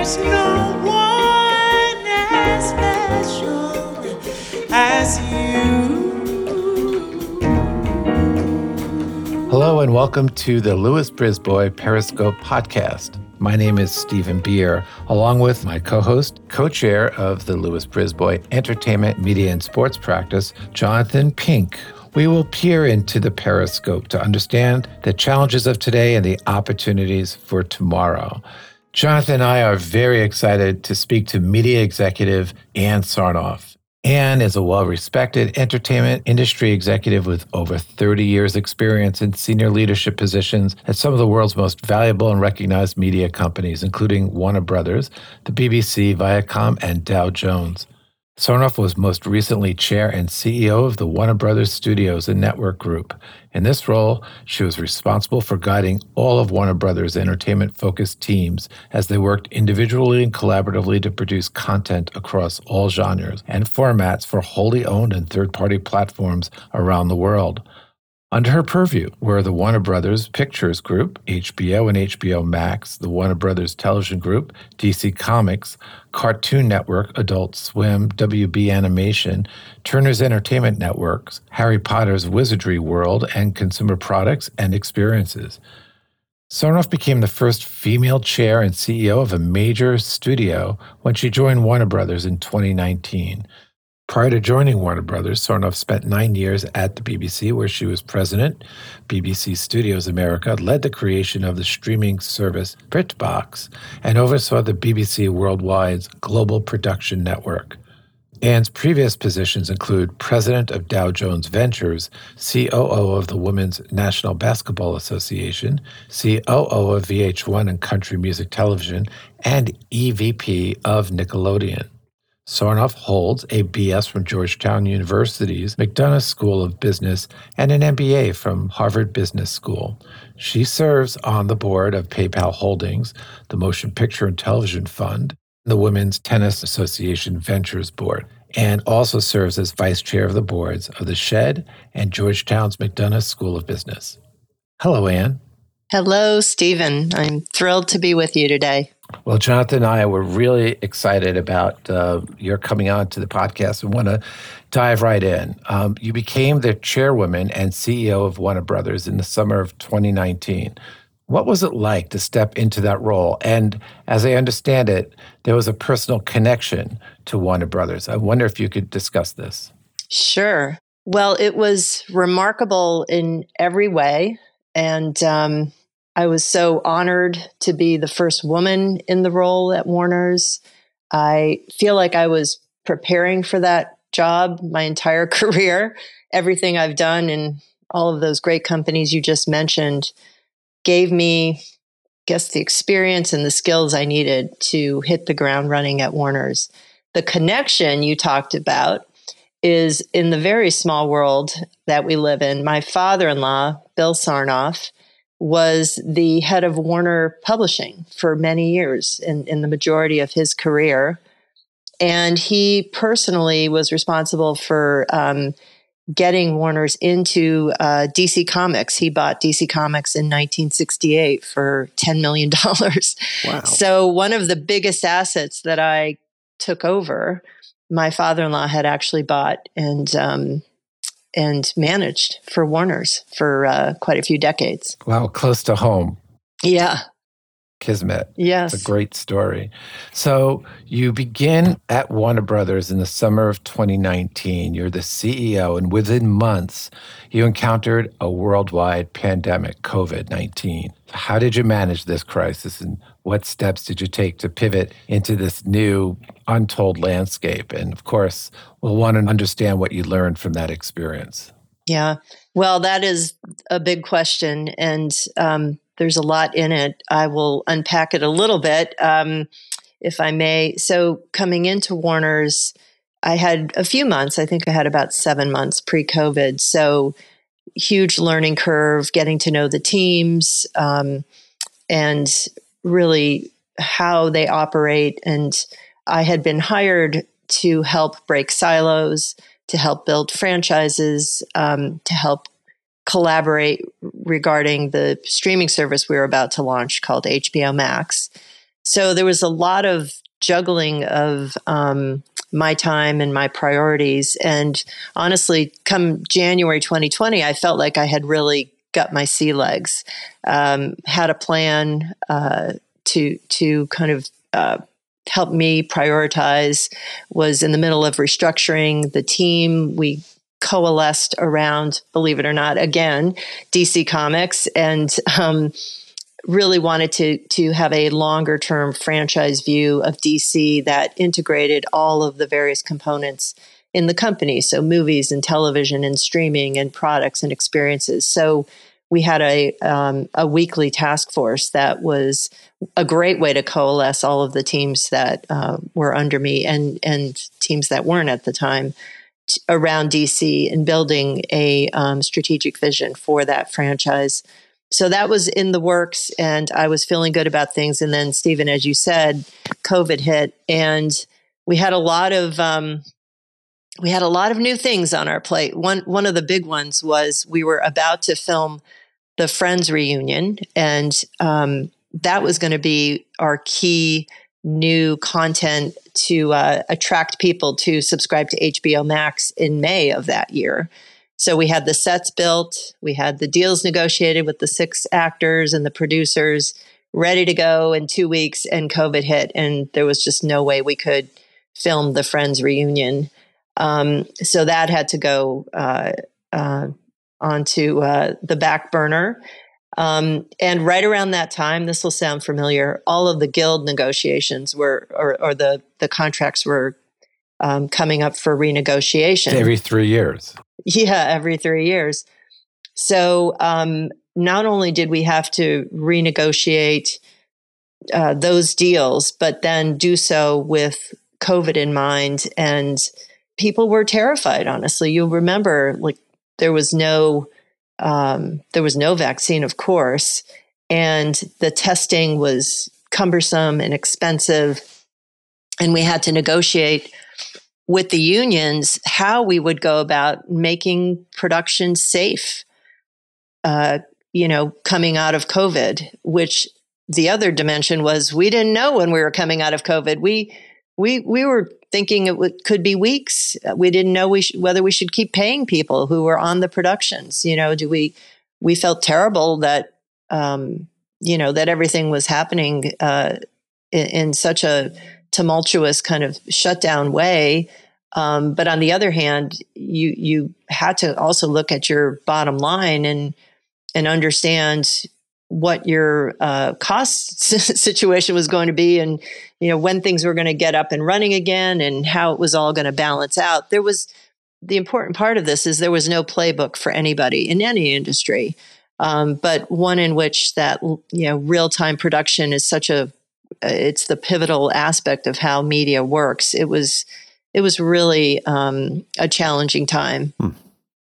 there's no one as special as you. Hello and welcome to the Lewis Brisbois Periscope podcast. My name is Steven Beer, along with my co host, co chair of the Lewis Brisbois Entertainment, Media, and Sports Practice, Jonathan Pink. We will peer into the periscope to understand the challenges of today and the opportunities for tomorrow. Jonathan and I are very excited to speak to media executive Ann Sarnoff. Ann is a well respected entertainment industry executive with over 30 years' experience in senior leadership positions at some of the world's most valuable and recognized media companies, including Warner Brothers, the BBC, Viacom, and Dow Jones. Sarnoff was most recently chair and CEO of the Warner Brothers Studios and Network Group. In this role, she was responsible for guiding all of Warner Brothers' entertainment focused teams as they worked individually and collaboratively to produce content across all genres and formats for wholly owned and third party platforms around the world. Under her purview were the Warner Brothers Pictures Group, HBO and HBO Max, the Warner Brothers Television Group, DC Comics, Cartoon Network, Adult Swim, WB Animation, Turner's Entertainment Networks, Harry Potter's Wizarding World, and Consumer Products and Experiences. Sarnoff became the first female chair and CEO of a major studio when she joined Warner Brothers in 2019. Prior to joining Warner Brothers, Sarnoff spent nine years at the BBC, where she was president. BBC Studios America led the creation of the streaming service BritBox and oversaw the BBC Worldwide's global production network. Ann's previous positions include president of Dow Jones Ventures, COO of the Women's National Basketball Association, COO of VH1 and Country Music Television, and EVP of Nickelodeon. Sarnoff holds a BS from Georgetown University's McDonough School of Business and an MBA from Harvard Business School. She serves on the board of PayPal Holdings, the Motion Picture and Television Fund, the Women's Tennis Association Ventures Board, and also serves as vice chair of the boards of the Shed and Georgetown's McDonough School of Business. Hello, Ann. Hello, Steven. I'm thrilled to be with you today. Well, Jonathan and I were really excited about uh, your coming on to the podcast and want to dive right in. Um, you became the chairwoman and CEO of Warner Brothers in the summer of 2019. What was it like to step into that role? And as I understand it, there was a personal connection to Warner Brothers. I wonder if you could discuss this. Sure. Well, it was remarkable in every way. And um, I was so honored to be the first woman in the role at Warner's. I feel like I was preparing for that job my entire career. Everything I've done in all of those great companies you just mentioned gave me, I guess, the experience and the skills I needed to hit the ground running at Warner's. The connection you talked about is in the very small world that we live in. My father in law, Bill Sarnoff, was the head of Warner Publishing for many years in, in the majority of his career. And he personally was responsible for um, getting Warner's into uh, DC Comics. He bought DC Comics in 1968 for $10 million. Wow. So, one of the biggest assets that I took over, my father in law had actually bought. And um, and managed for Warner's for uh, quite a few decades. Wow, close to home. Yeah. Kismet. Yes. It's a great story. So you begin at Warner Brothers in the summer of 2019. You're the CEO, and within months, you encountered a worldwide pandemic, COVID 19. How did you manage this crisis, and what steps did you take to pivot into this new, untold landscape? And of course, we'll want to understand what you learned from that experience. Yeah. Well, that is a big question. And um, there's a lot in it. I will unpack it a little bit, um, if I may. So, coming into Warner's, I had a few months. I think I had about seven months pre COVID. So, huge learning curve, getting to know the teams, um, and really how they operate. And I had been hired to help break silos, to help build franchises, um, to help collaborate regarding the streaming service we were about to launch called HBO Max. so there was a lot of juggling of um, my time and my priorities. And honestly, come January 2020, I felt like I had really got my sea legs. Um, had a plan uh, to to kind of uh, help me prioritize. Was in the middle of restructuring the team. We coalesced around, believe it or not, again DC Comics, and um, really wanted to to have a longer term franchise view of DC that integrated all of the various components in the company. So movies and television and streaming and products and experiences. So we had a um, a weekly task force that was a great way to coalesce all of the teams that uh, were under me and and teams that weren't at the time around DC and building a um, strategic vision for that franchise so that was in the works and I was feeling good about things. And then, Steven, as you said, COVID hit and we had a lot of, um, we had a lot of new things on our plate. One, one of the big ones was we were about to film the Friends reunion, and um, that was going to be our key new content to uh, attract people to subscribe to HBO Max in May of that year. So we had the sets built, we had the deals negotiated with the six actors and the producers ready to go in two weeks, and COVID hit, and there was just no way we could film the Friends reunion. Um, so that had to go uh, uh, onto uh, the back burner. Um, and right around that time, this will sound familiar. All of the guild negotiations were, or, or the the contracts were um, coming up for renegotiation every three years. Yeah, every three years. So um, not only did we have to renegotiate uh, those deals, but then do so with COVID in mind. And people were terrified, honestly. You'll remember, like, there was no. Um, there was no vaccine, of course, and the testing was cumbersome and expensive. And we had to negotiate with the unions how we would go about making production safe, uh, you know, coming out of COVID, which the other dimension was we didn't know when we were coming out of COVID. We we we were thinking it would, could be weeks. We didn't know we sh- whether we should keep paying people who were on the productions. You know, do we? We felt terrible that um, you know that everything was happening uh, in, in such a tumultuous kind of shutdown way. Um, but on the other hand, you you had to also look at your bottom line and and understand what your uh, cost situation was going to be, and you know when things were going to get up and running again, and how it was all going to balance out. There was the important part of this is there was no playbook for anybody in any industry, um, but one in which that you know real time production is such a it's the pivotal aspect of how media works. It was it was really um, a challenging time. Hmm.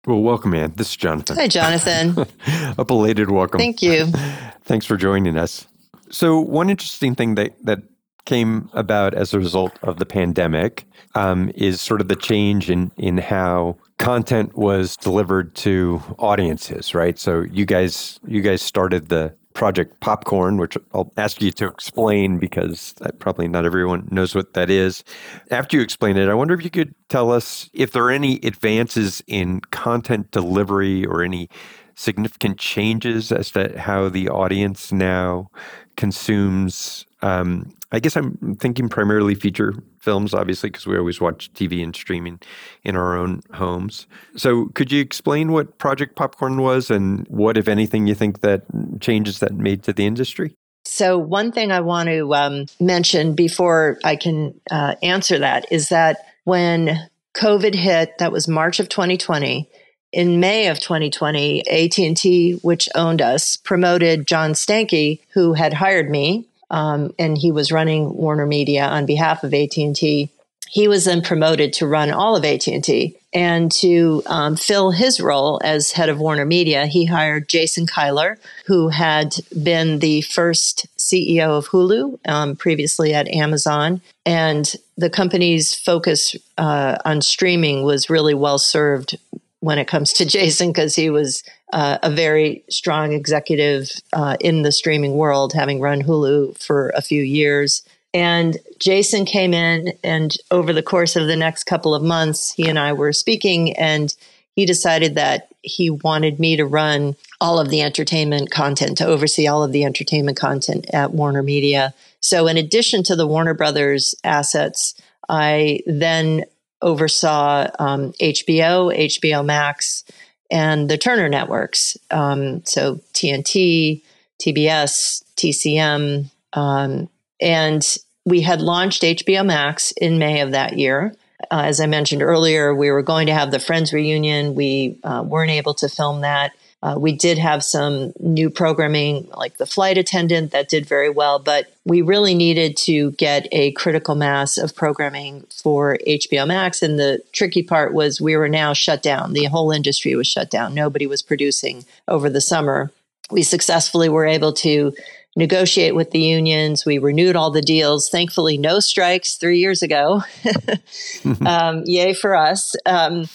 Well, welcome, Ann. This is Jonathan. Hi, Jonathan. a belated welcome. Thank you. Thanks for joining us. So, one interesting thing that that came about as a result of the pandemic um, is sort of the change in in how content was delivered to audiences, right? So you guys you guys started the Project Popcorn, which I'll ask you to explain because probably not everyone knows what that is. After you explain it, I wonder if you could tell us if there are any advances in content delivery or any significant changes as to how the audience now consumes um, I guess I'm thinking primarily feature films, obviously, because we always watch TV and streaming in our own homes. So, could you explain what Project Popcorn was and what, if anything, you think that changes that made to the industry? So, one thing I want to um, mention before I can uh, answer that is that when COVID hit, that was March of 2020. In May of 2020, AT&T, which owned us, promoted John Stankey, who had hired me um, and he was running Warner Media on behalf of AT and T. He was then promoted to run all of AT and T, and to um, fill his role as head of Warner Media, he hired Jason Kilar, who had been the first CEO of Hulu, um, previously at Amazon, and the company's focus uh, on streaming was really well served when it comes to Jason because he was uh, a very strong executive uh, in the streaming world, having run Hulu for a few years. And Jason came in, and over the course of the next couple of months, he and I were speaking, and he decided that he wanted me to run all of the entertainment content, to oversee all of the entertainment content at Warner Media. So, in addition to the Warner Brothers assets, I then oversaw um, HBO, HBO Max, and the Turner networks. Um, so TNT, TBS, TCM, um, and we had launched HBO Max in May of that year. Uh, as I mentioned earlier, we were going to have the Friends reunion. We uh, weren't able to film that. Uh, we did have some new programming, like the flight attendant, that did very well, but we really needed to get a critical mass of programming for HBO Max. And the tricky part was we were now shut down. The whole industry was shut down. Nobody was producing over the summer. We successfully were able to negotiate with the unions. We renewed all the deals. Thankfully, no strikes three years ago. um, yay for us. Um,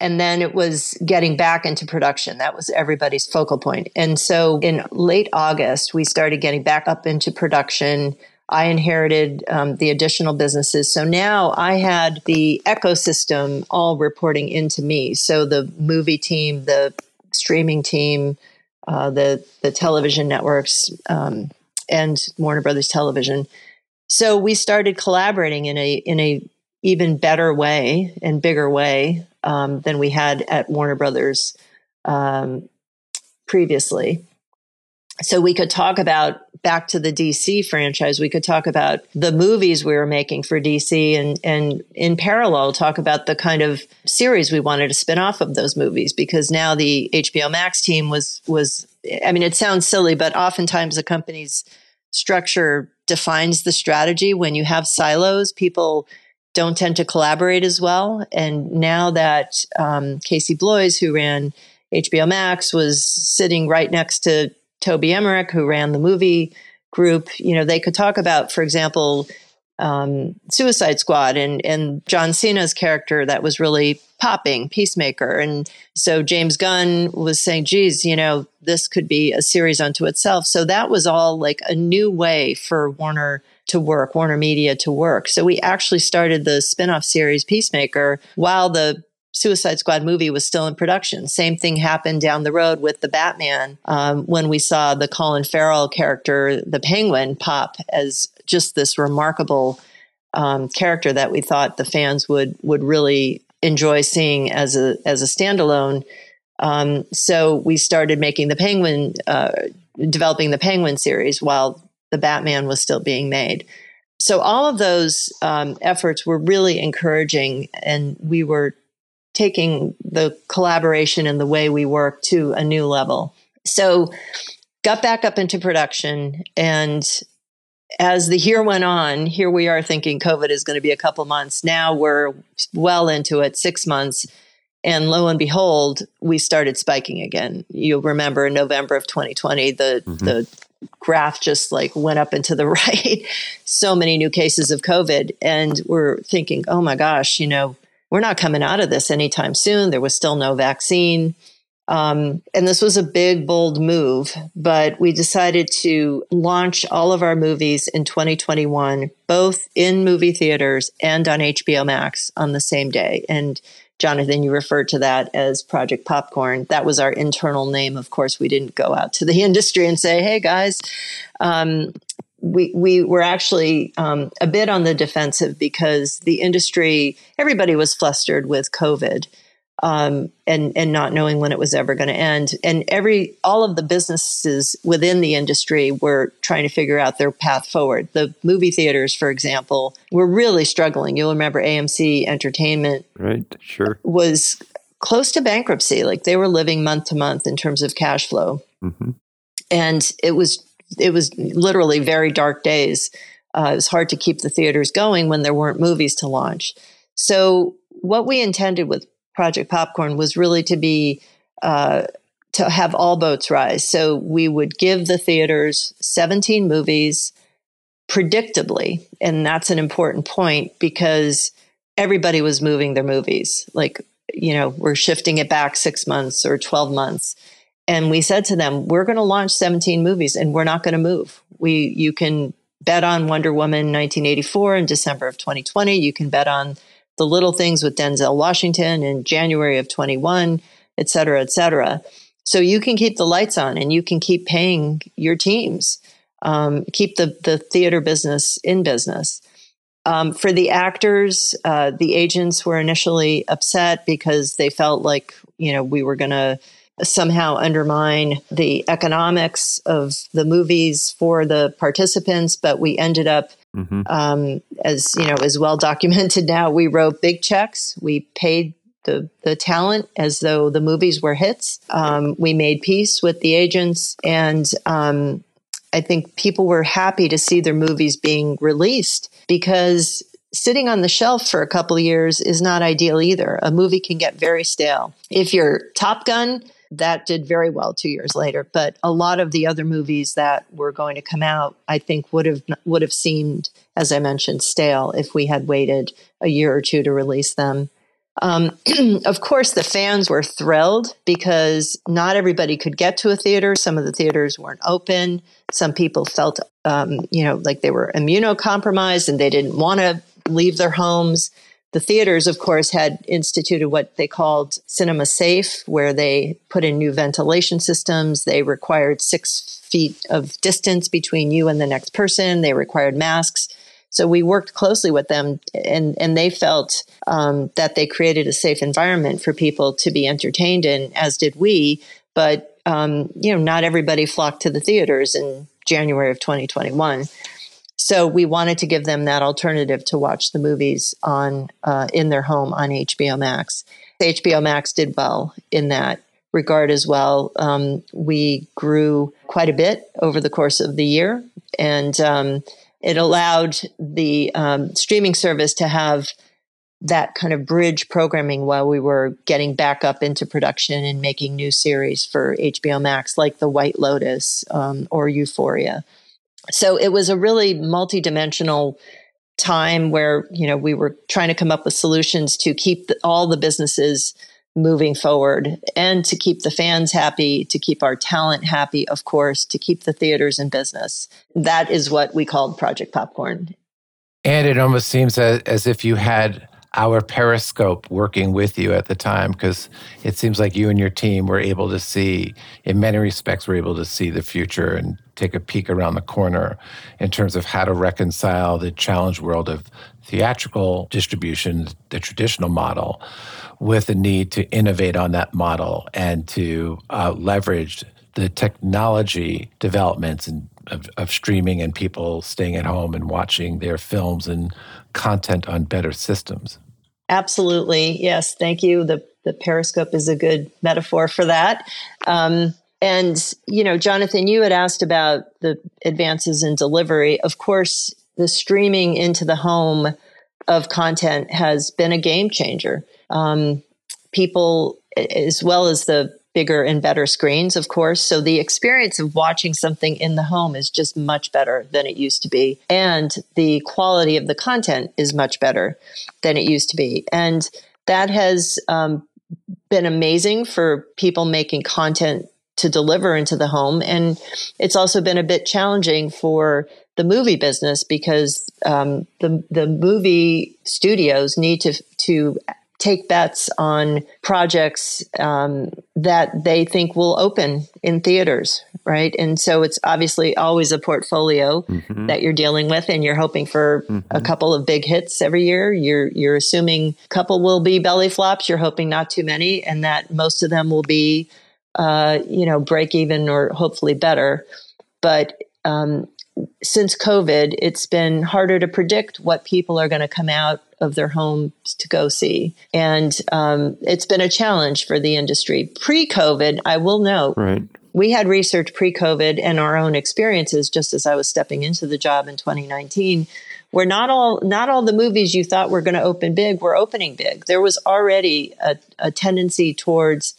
and then it was getting back into production. That was everybody's focal point. And so in late August, we started getting back up into production. I inherited um, the additional businesses. So now I had the ecosystem all reporting into me. So the movie team, the streaming team, uh, the the television networks, um, and Warner Brothers Television. So we started collaborating in a in a even better way and bigger way um, than we had at Warner Brothers um, previously. So we could talk about back to the DC franchise. We could talk about the movies we were making for DC, and and in parallel talk about the kind of series we wanted to spin off of those movies. Because now the HBO Max team was was. I mean, it sounds silly, but oftentimes a company's structure defines the strategy. When you have silos, people don't tend to collaborate as well. And now that um, Casey Bloys, who ran HBO Max, was sitting right next to Toby Emmerich, who ran the movie group, you know, they could talk about, for example, um, Suicide Squad and and John Cena's character that was really popping, Peacemaker, and so James Gunn was saying, "Geez, you know, this could be a series unto itself." So that was all like a new way for Warner to work, Warner Media to work. So we actually started the spin-off series Peacemaker while the Suicide Squad movie was still in production. Same thing happened down the road with the Batman um, when we saw the Colin Farrell character, the Penguin, pop as just this remarkable um, character that we thought the fans would would really enjoy seeing as a as a standalone. Um, so we started making the Penguin, uh, developing the Penguin series while the Batman was still being made. So all of those um, efforts were really encouraging, and we were taking the collaboration and the way we work to a new level. So got back up into production and as the year went on, here we are thinking COVID is going to be a couple months. Now we're well into it, six months. And lo and behold, we started spiking again. You'll remember in November of 2020, the, mm-hmm. the graph just like went up into the right. so many new cases of COVID. And we're thinking, oh my gosh, you know, we're not coming out of this anytime soon. There was still no vaccine. Um, and this was a big, bold move, but we decided to launch all of our movies in 2021, both in movie theaters and on HBO Max on the same day. And Jonathan, you referred to that as Project Popcorn. That was our internal name. Of course, we didn't go out to the industry and say, hey guys, um, we we were actually um, a bit on the defensive because the industry, everybody was flustered with COVID, um, and and not knowing when it was ever going to end, and every all of the businesses within the industry were trying to figure out their path forward. The movie theaters, for example, were really struggling. You'll remember AMC Entertainment, right? Sure, was close to bankruptcy. Like they were living month to month in terms of cash flow. Mm-hmm. And it was it was literally very dark days. Uh, it was hard to keep the theaters going when there weren't movies to launch. So, what we intended with Project Popcorn was really to be uh, to have all boats rise. So, we would give the theaters 17 movies predictably, and that's an important point because everybody was moving their movies. Like you know, we're shifting it back six months or 12 months. And we said to them, we're going to launch 17 movies and we're not going to move. We, you can bet on Wonder Woman 1984 in December of 2020. You can bet on the little things with Denzel Washington in January of 21, et cetera, et cetera. So you can keep the lights on and you can keep paying your teams, um, keep the, the theater business in business. Um, for the actors, uh, the agents were initially upset because they felt like, you know, we were going to somehow undermine the economics of the movies for the participants, but we ended up, mm-hmm. um, as you know, is well documented now. We wrote big checks. We paid the the talent as though the movies were hits. Um, we made peace with the agents, and um, I think people were happy to see their movies being released because sitting on the shelf for a couple of years is not ideal either. A movie can get very stale. If you're Top Gun, that did very well two years later. But a lot of the other movies that were going to come out, I think, would have would have seemed, as I mentioned, stale if we had waited a year or two to release them. Um, of course, the fans were thrilled because not everybody could get to a theater. Some of the theaters weren't open. Some people felt, um, you know, like they were immunocompromised and they didn't want to leave their homes. The theaters, of course, had instituted what they called cinema safe, where they put in new ventilation systems. They required six feet of distance between you and the next person. They required masks. So we worked closely with them, and and they felt um, that they created a safe environment for people to be entertained in, as did we. But um, you know, not everybody flocked to the theaters in January of 2021. So we wanted to give them that alternative to watch the movies on uh, in their home on HBO Max. HBO Max did well in that regard as well. Um, we grew quite a bit over the course of the year, and um, it allowed the um, streaming service to have that kind of bridge programming while we were getting back up into production and making new series for HBO Max, like The White Lotus um, or Euphoria. So it was a really multidimensional time where you know we were trying to come up with solutions to keep the, all the businesses moving forward and to keep the fans happy, to keep our talent happy, of course, to keep the theaters in business. That is what we called Project Popcorn. And it almost seems as, as if you had our Periscope working with you at the time because it seems like you and your team were able to see, in many respects, were able to see the future and take a peek around the corner in terms of how to reconcile the challenge world of theatrical distribution, the traditional model, with the need to innovate on that model and to uh, leverage the technology developments and of, of, streaming and people staying at home and watching their films and content on better systems. Absolutely. Yes. Thank you. The, the periscope is a good metaphor for that. Um, and, you know, Jonathan, you had asked about the advances in delivery. Of course, the streaming into the home of content has been a game changer. Um, people, as well as the bigger and better screens, of course. So the experience of watching something in the home is just much better than it used to be. And the quality of the content is much better than it used to be. And that has um, been amazing for people making content to deliver into the home. And it's also been a bit challenging for the movie business because um, the the movie studios need to to take bets on projects um, that they think will open in theaters, right? And so it's obviously always a portfolio mm-hmm. that you're dealing with, and you're hoping for mm-hmm. a couple of big hits every year. You're you're assuming a couple will be belly flops. You're hoping not too many, and that most of them will be, uh, you know, break even or hopefully better. But um, since COVID, it's been harder to predict what people are going to come out of their homes to go see. And um, it's been a challenge for the industry. Pre COVID, I will note, right. we had research pre COVID and our own experiences just as I was stepping into the job in 2019 where not all not all the movies you thought were going to open big were opening big. There was already a, a tendency towards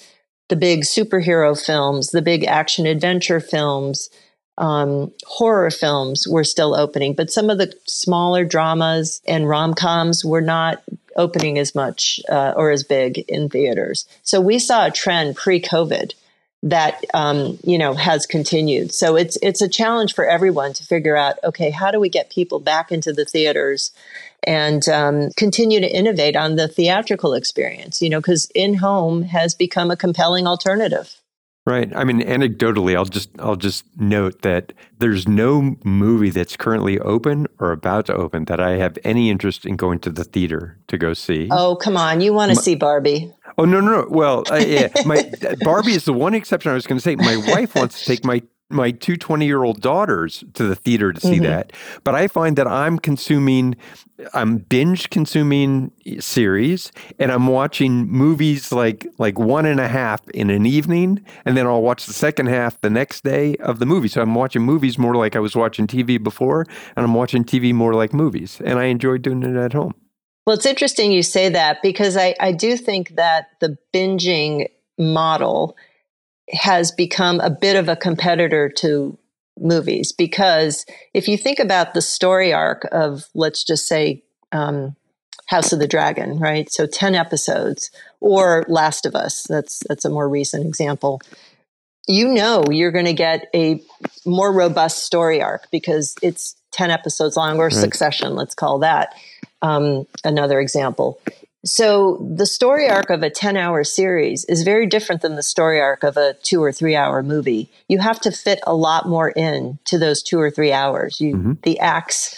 the big superhero films, the big action adventure films, um, horror films were still opening, but some of the smaller dramas and rom coms were not opening as much uh, or as big in theaters. So we saw a trend pre-COVID that um, you know has continued. So it's it's a challenge for everyone to figure out. Okay, how do we get people back into the theaters and um, continue to innovate on the theatrical experience? You know, because in home has become a compelling alternative. Right. I mean, anecdotally, I'll just I'll just note that there's no movie that's currently open or about to open that I have any interest in going to the theater to go see. Oh, come on! You want to see Barbie? Oh no, no, no. Well, uh, yeah, my Barbie is the one exception I was going to say. My wife wants to take my my two 20 year old daughters to the theater to see mm-hmm. that. But I find that I'm consuming, I'm binge consuming series and I'm watching movies like, like one and a half in an evening. And then I'll watch the second half the next day of the movie. So I'm watching movies more like I was watching TV before and I'm watching TV more like movies. And I enjoy doing it at home. Well, it's interesting you say that because I, I do think that the binging model has become a bit of a competitor to movies because if you think about the story arc of, let's just say, um, House of the Dragon, right? So 10 episodes, or Last of Us, that's, that's a more recent example. You know, you're going to get a more robust story arc because it's 10 episodes long, or right. Succession, let's call that um, another example. So the story arc of a 10 hour series is very different than the story arc of a two or three hour movie. You have to fit a lot more in to those two or three hours. You, mm-hmm. The acts,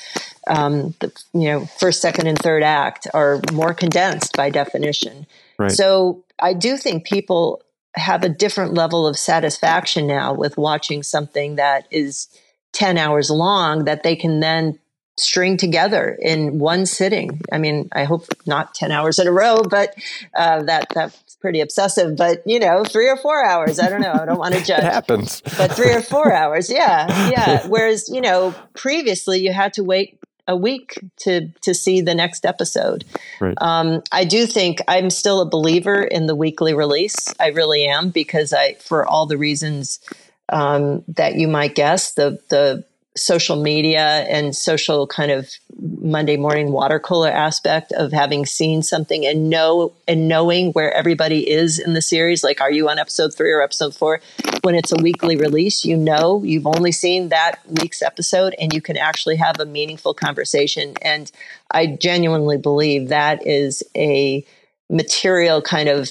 um, the, you know, first, second, and third act are more condensed by definition. Right. So I do think people have a different level of satisfaction now with watching something that is 10 hours long that they can then string together in one sitting. I mean, I hope not 10 hours in a row, but uh, that that's pretty obsessive. But, you know, three or four hours. I don't know. I don't want to judge. it happens. But three or four hours. Yeah. Yeah. Whereas, you know, previously you had to wait a week to to see the next episode. Right. Um, I do think I'm still a believer in the weekly release. I really am because I, for all the reasons um, that you might guess, the the social media and social kind of Monday morning water cooler aspect of having seen something and know and knowing where everybody is in the series. Like, are you on episode three or episode four? When it's a weekly release, you know you've only seen that week's episode and you can actually have a meaningful conversation. And I genuinely believe that is a material kind of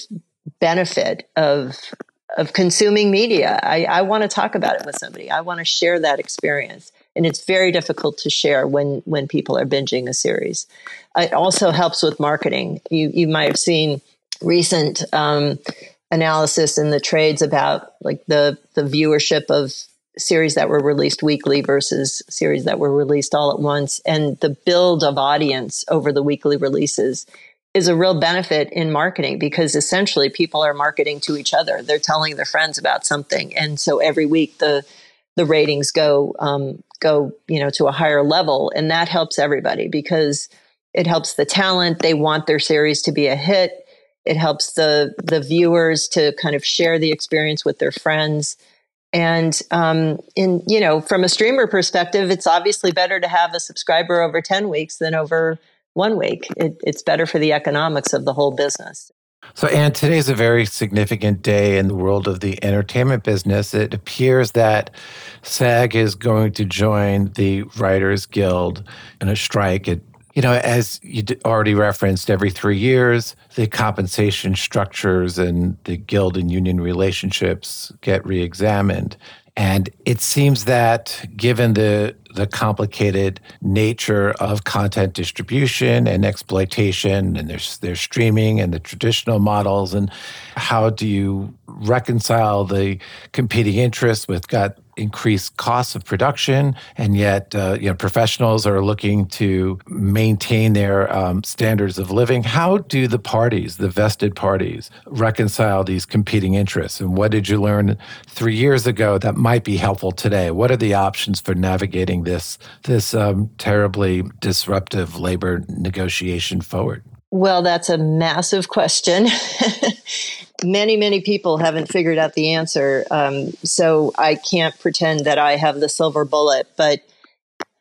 benefit of of consuming media. I, I want to talk about it with somebody. I want to share that experience and it's very difficult to share when when people are binging a series. It also helps with marketing. You you might have seen recent um, analysis in the trades about like the the viewership of series that were released weekly versus series that were released all at once, and the build of audience over the weekly releases is a real benefit in marketing because essentially people are marketing to each other. They're telling their friends about something, and so every week the the ratings go um, go you know to a higher level and that helps everybody because it helps the talent they want their series to be a hit. It helps the the viewers to kind of share the experience with their friends. And um, in you know from a streamer perspective it's obviously better to have a subscriber over 10 weeks than over one week. It, it's better for the economics of the whole business so, Ann, today is a very significant day in the world of the entertainment business. It appears that SAG is going to join the Writers Guild in a strike. It, you know, as you already referenced, every three years, the compensation structures and the guild and union relationships get reexamined. And it seems that given the the complicated nature of content distribution and exploitation and there's there's streaming and the traditional models and how do you reconcile the competing interests with got increased costs of production, and yet uh, you know professionals are looking to maintain their um, standards of living. How do the parties, the vested parties, reconcile these competing interests? And what did you learn three years ago that might be helpful today? What are the options for navigating this this um, terribly disruptive labor negotiation forward? Well, that's a massive question. many, many people haven't figured out the answer. Um, so I can't pretend that I have the silver bullet. But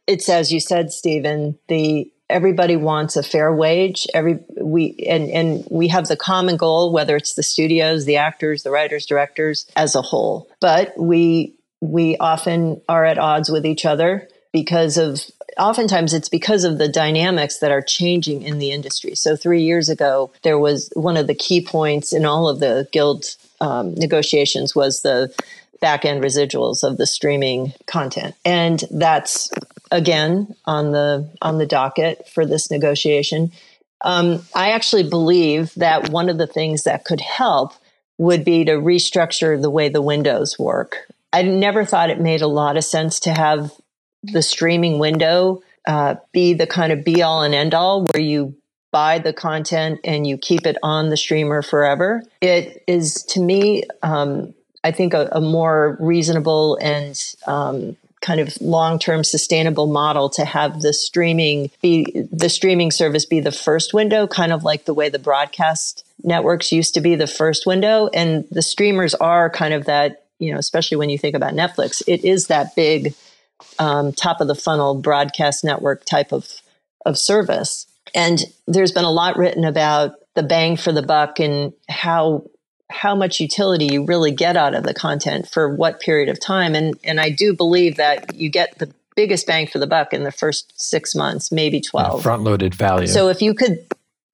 it's as you said, Steven, the everybody wants a fair wage. Every we and and we have the common goal, whether it's the studios, the actors, the writers, directors, as a whole. But we we often are at odds with each other because of oftentimes it's because of the dynamics that are changing in the industry. So three years ago, there was one of the key points in all of the guild um, negotiations was the back end residuals of the streaming content, and that's again on the on the docket for this negotiation. Um, I actually believe that one of the things that could help would be to restructure the way the windows work. I never thought it made a lot of sense to have the streaming window uh, be the kind of be all and end all where you buy the content and you keep it on the streamer forever. It is, to me, um, I think, a, a, more reasonable and um, kind of long-term sustainable model to have the streaming be the streaming service be the first window kind of like the way the broadcast networks used to be the first window and the streamers are kind of that you know especially when you think about netflix it is that big um, top of the funnel broadcast network type of of service. And there's been a lot written about the bang for the buck and how how much utility you really get out of the content for what period of time. And and I do believe that you get the biggest bang for the buck in the first six months, maybe twelve. Front loaded value. So if you could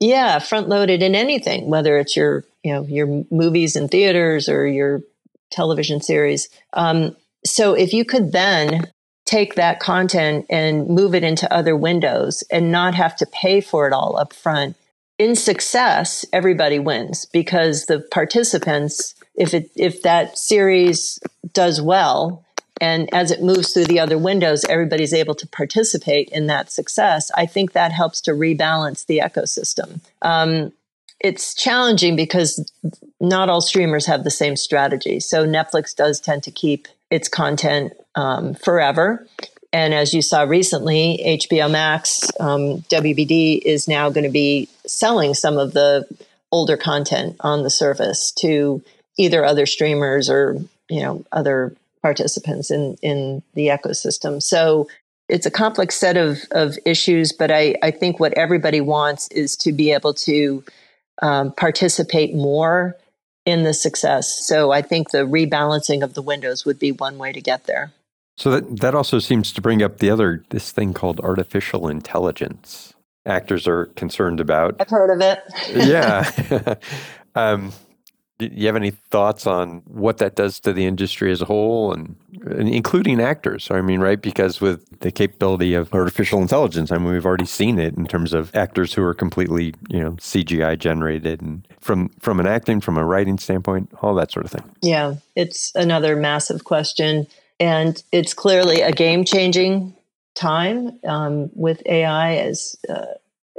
yeah, front loaded in anything, whether it's your you know your movies and theaters or your television series. Um, so if you could then take that content and move it into other windows and not have to pay for it all up front. In success, everybody wins because the participants, if it if that series does well and as it moves through the other windows, everybody's able to participate in that success. I think that helps to rebalance the ecosystem. Um, it's challenging because not all streamers have the same strategy. So Netflix does tend to keep its content um, forever. And as you saw recently, HBO Max, um, WBD is now going to be selling some of the older content on the service to either other streamers or you know other participants in in the ecosystem. So it's a complex set of of issues, but I I think what everybody wants is to be able to um, participate more in the success. So I think the rebalancing of the windows would be one way to get there. So that that also seems to bring up the other this thing called artificial intelligence. Actors are concerned about. I've heard of it. yeah. um, do you have any thoughts on what that does to the industry as a whole, and, and, including actors? I mean, right? Because with the capability of artificial intelligence, I mean, we've already seen it in terms of actors who are completely, you know, CGI generated, and from from an acting, from a writing standpoint, all that sort of thing. Yeah, it's another massive question, and it's clearly a game changing time um, with AI as. Uh,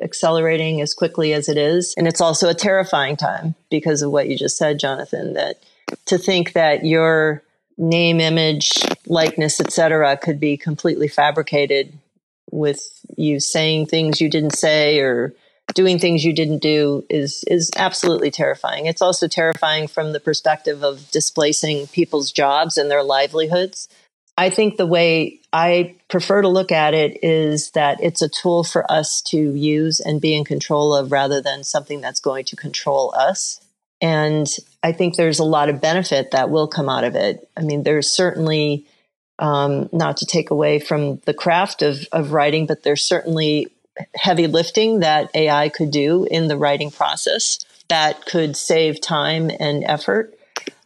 accelerating as quickly as it is. And it's also a terrifying time because of what you just said, Jonathan, that to think that your name, image, likeness, etc., could be completely fabricated with you saying things you didn't say or doing things you didn't do is is absolutely terrifying. It's also terrifying from the perspective of displacing people's jobs and their livelihoods. I think the way I prefer to look at it is that it's a tool for us to use and be in control of rather than something that's going to control us. And I think there's a lot of benefit that will come out of it. I mean, there's certainly, um, not to take away from the craft of, of writing, but there's certainly heavy lifting that AI could do in the writing process that could save time and effort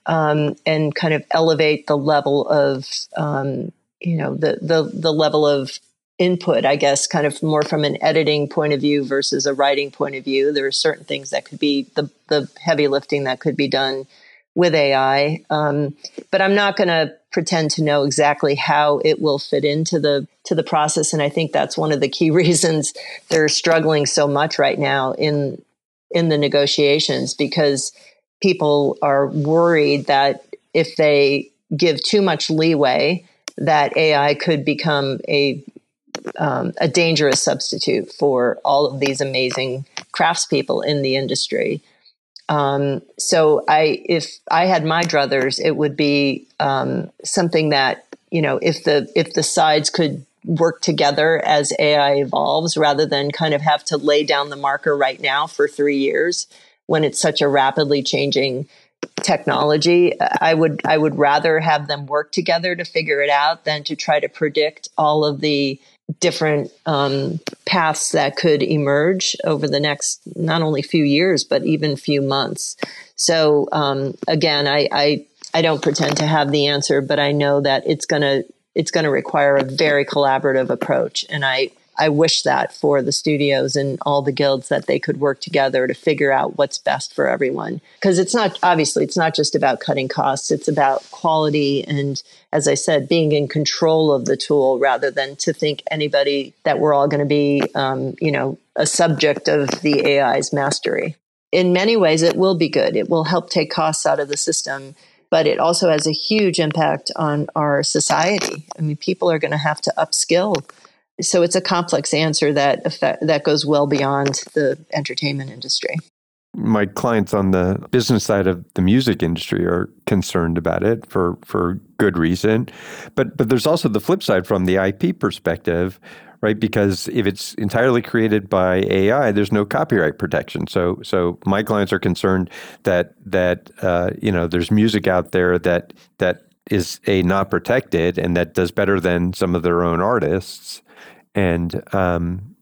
um, and kind of elevate the level of um, you know the the the level of input i guess kind of more from an editing point of view versus a writing point of view. There are certain things that could be the the heavy lifting that could be done with ai um, but i'm not going to pretend to know exactly how it will fit into the to the process and i think that's one of the key reasons they're struggling so much right now in in the negotiations because people are worried that if they give too much leeway, that AI could become a um, a dangerous substitute for all of these amazing craftspeople in the industry. Um, so I, if I had my druthers, it would be um, something that you know, if the if the sides could work together as AI evolves rather than kind of have to lay down the marker right now for three years when it's such a rapidly changing technology i would i would rather have them work together to figure it out than to try to predict all of the different um, paths that could emerge over the next not only few years but even few months. So um, again I, I i don't pretend to have the answer but i know that it's going to it's going to require a very collaborative approach and i I wish that for the studios and all the guilds that they could work together to figure out what's best for everyone. Because it's not, obviously, it's not just about cutting costs, it's about quality and, as I said, being in control of the tool rather than to think anybody that we're all going to be, um, you know, a subject of the AI's mastery. In many ways, it will be good. It will help take costs out of the system but it also has a huge impact on our society. I mean, people are going to have to upskill so it's a complex answer that effect, that goes well beyond the entertainment industry. My clients on the business side of the music industry are concerned about it for for good reason, but but there's also the flip side from the IP perspective, right? Because if it's entirely created by AI, there's no copyright protection. So so my clients are concerned that that uh, you know there's music out there that that is a not protected and that does better than some of their own artists and um,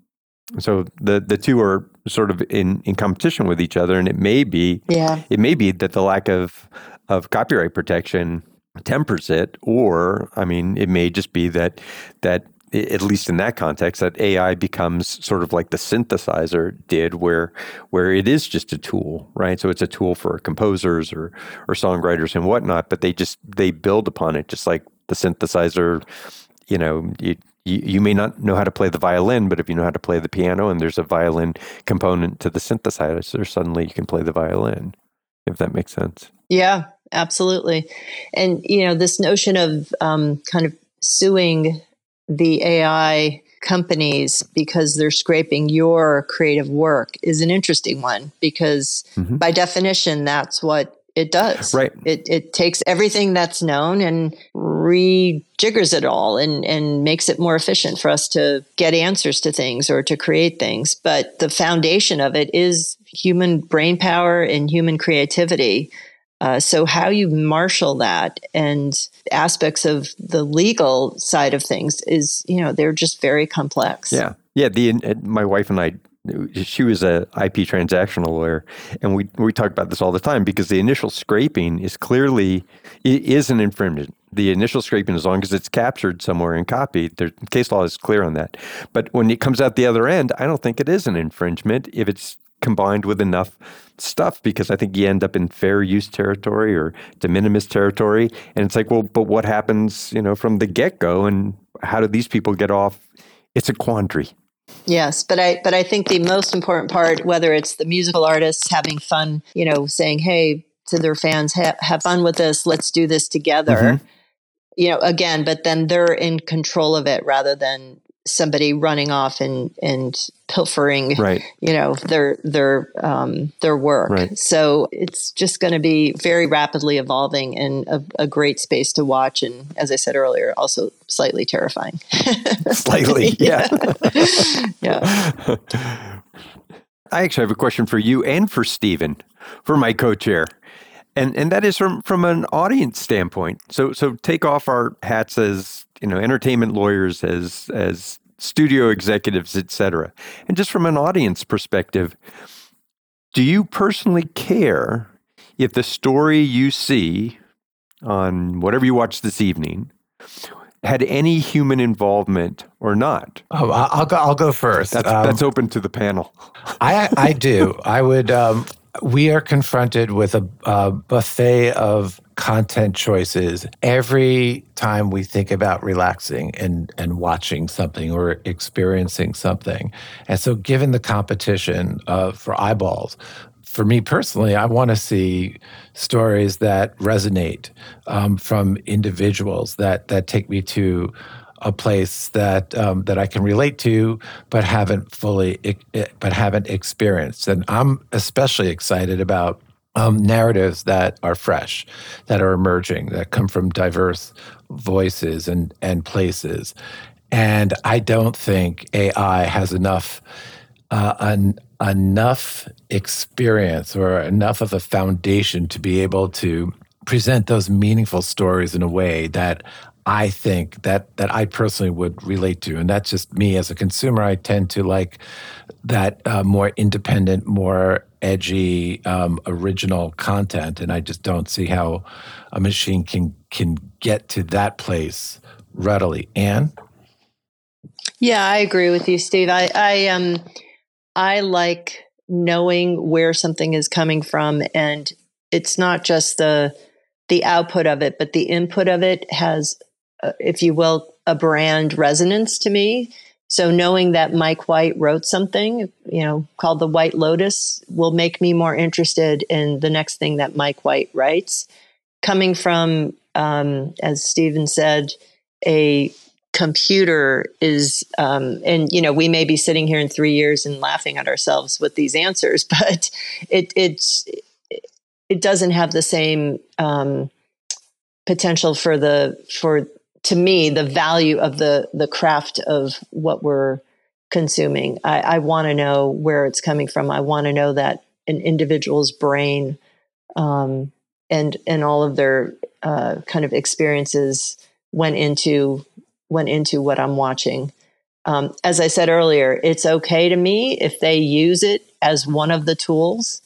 so the the two are sort of in, in competition with each other, and it may be yeah. it may be that the lack of of copyright protection tempers it, or I mean, it may just be that that at least in that context, that AI becomes sort of like the synthesizer did, where where it is just a tool, right? So it's a tool for composers or or songwriters and whatnot, but they just they build upon it, just like the synthesizer. You know, you, you, you may not know how to play the violin, but if you know how to play the piano and there's a violin component to the synthesizer, suddenly you can play the violin, if that makes sense. Yeah, absolutely. And, you know, this notion of um, kind of suing the AI companies because they're scraping your creative work is an interesting one because mm-hmm. by definition that's what it does. Right. It, it takes everything that's known and rejiggers it all and, and makes it more efficient for us to get answers to things or to create things. But the foundation of it is human brain power and human creativity. Uh, so how you marshal that and aspects of the legal side of things is, you know, they're just very complex. Yeah. Yeah. The, my wife and I she was a IP transactional lawyer, and we we talk about this all the time because the initial scraping is clearly it is an infringement. The initial scraping, as long as it's captured somewhere and copied, the case law is clear on that. But when it comes out the other end, I don't think it is an infringement if it's combined with enough stuff because I think you end up in fair use territory or de minimis territory. And it's like, well, but what happens, you know, from the get go and how do these people get off? It's a quandary. Yes, but I but I think the most important part, whether it's the musical artists having fun, you know, saying, "Hey," to their fans, "Have fun with this. Let's do this together." Mm-hmm. You know, again, but then they're in control of it rather than somebody running off and and pilfering right. you know their their um, their work. Right. so it's just going to be very rapidly evolving and a, a, great space to watch and as i said earlier also slightly terrifying. Slightly yeah. yeah. I actually have a question for you and for Steven for my co-chair. And and that is from from an audience standpoint. So so take off our hats as you know entertainment lawyers as as studio executives etc and just from an audience perspective do you personally care if the story you see on whatever you watch this evening had any human involvement or not? Oh, I'll go. I'll go first. That's, um, that's open to the panel. I I do. I would. Um, we are confronted with a, a, buffet of content choices every time we think about relaxing and, and watching something or experiencing something. And so, given the competition uh, for eyeballs, for me personally, I want to see stories that resonate um, from individuals that that take me to a place that um, that I can relate to, but haven't fully, but haven't experienced. And I'm especially excited about um, narratives that are fresh, that are emerging, that come from diverse voices and and places. And I don't think AI has enough uh, an, enough experience or enough of a foundation to be able to present those meaningful stories in a way that I think that that I personally would relate to, and that's just me as a consumer. I tend to like that uh, more independent, more edgy, um, original content, and I just don't see how a machine can can get to that place readily. Ann, yeah, I agree with you, Steve. I I um I like knowing where something is coming from, and it's not just the the output of it, but the input of it has uh, if you will, a brand resonance to me. So knowing that Mike White wrote something, you know, called The White Lotus will make me more interested in the next thing that Mike White writes. Coming from, um, as Steven said, a computer is, um, and you know, we may be sitting here in three years and laughing at ourselves with these answers, but it it's it doesn't have the same um, potential for the for to me the value of the the craft of what we're consuming. I, I want to know where it's coming from. I want to know that an individual's brain um, and and all of their uh, kind of experiences went into went into what I'm watching. Um, as I said earlier, it's okay to me if they use it as one of the tools,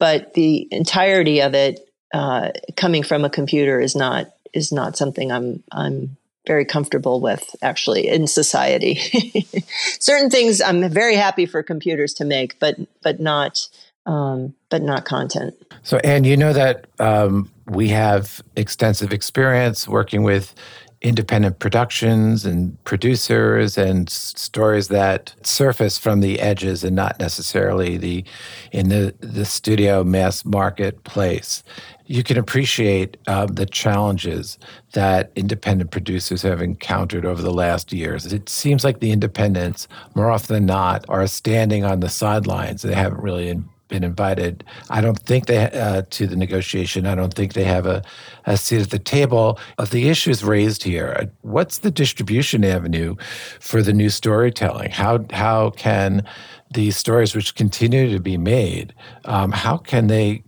but the entirety of it uh, coming from a computer is not is not something I'm I'm very comfortable with actually in society. Certain things I'm very happy for computers to make, but but not um, but not content. So, and you know that um, we have extensive experience working with independent productions and producers and stories that surface from the edges and not necessarily the in the the studio mass marketplace you can appreciate um, the challenges that independent producers have encountered over the last years. It seems like the independents, more often than not, are standing on the sidelines. They haven't really been invited. I don't think they uh, to the negotiation. I don't think they have a, a seat at the table. Of the issues raised here, what's the distribution avenue for the new storytelling? How how can these stories, which continue to be made, um, how can they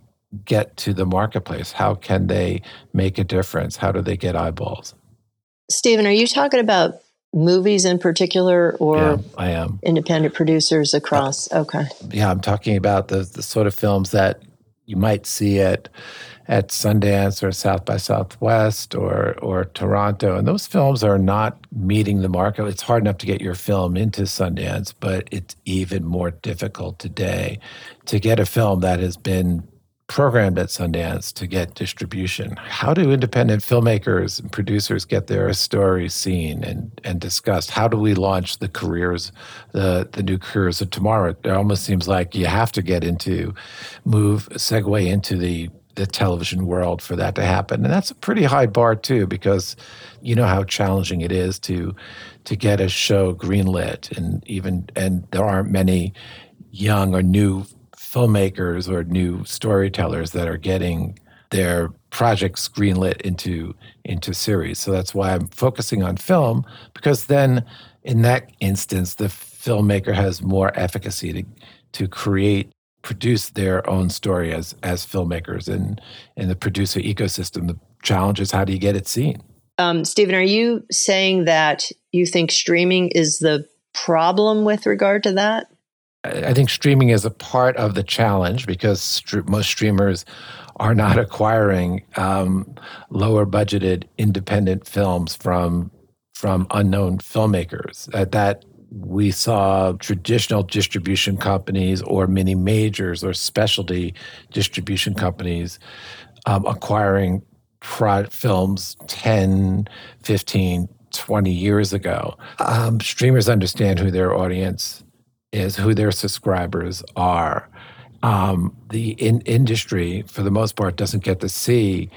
get to the marketplace? How can they make a difference? How do they get eyeballs? Steven, are you talking about movies in particular or yeah, I am. independent producers across? Uh, okay. Yeah, I'm talking about the, the sort of films that you might see at at Sundance or South by Southwest or or Toronto, and those films are not meeting the market. It's hard enough to get your film into Sundance, but it's even more difficult today to get a film that has been programmed at Sundance to get distribution. How do independent filmmakers and producers get their stories seen and, and discussed? How do we launch the careers, the, the new careers of tomorrow? It almost seems like you have to get into, move, segue into the the television world for that to happen. And that's a pretty high bar too, because you know how challenging it is to to get a show greenlit and even and there aren't many young or new filmmakers or new storytellers that are getting their projects greenlit into into series. So that's why I'm focusing on film because then in that instance the filmmaker has more efficacy to to create produce their own story as as filmmakers and in the producer ecosystem the challenge is how do you get it seen um, Steven, are you saying that you think streaming is the problem with regard to that? I think streaming is a part of the challenge because st- most streamers are not acquiring um, lower budgeted independent films from from unknown filmmakers. Uh, that we saw traditional distribution companies or mini majors or specialty distribution companies um, acquiring pro- films 10, 15, 20 years ago. Um, streamers understand who their audience is who their subscribers are. Um, the in- industry, for the most part, doesn't get to see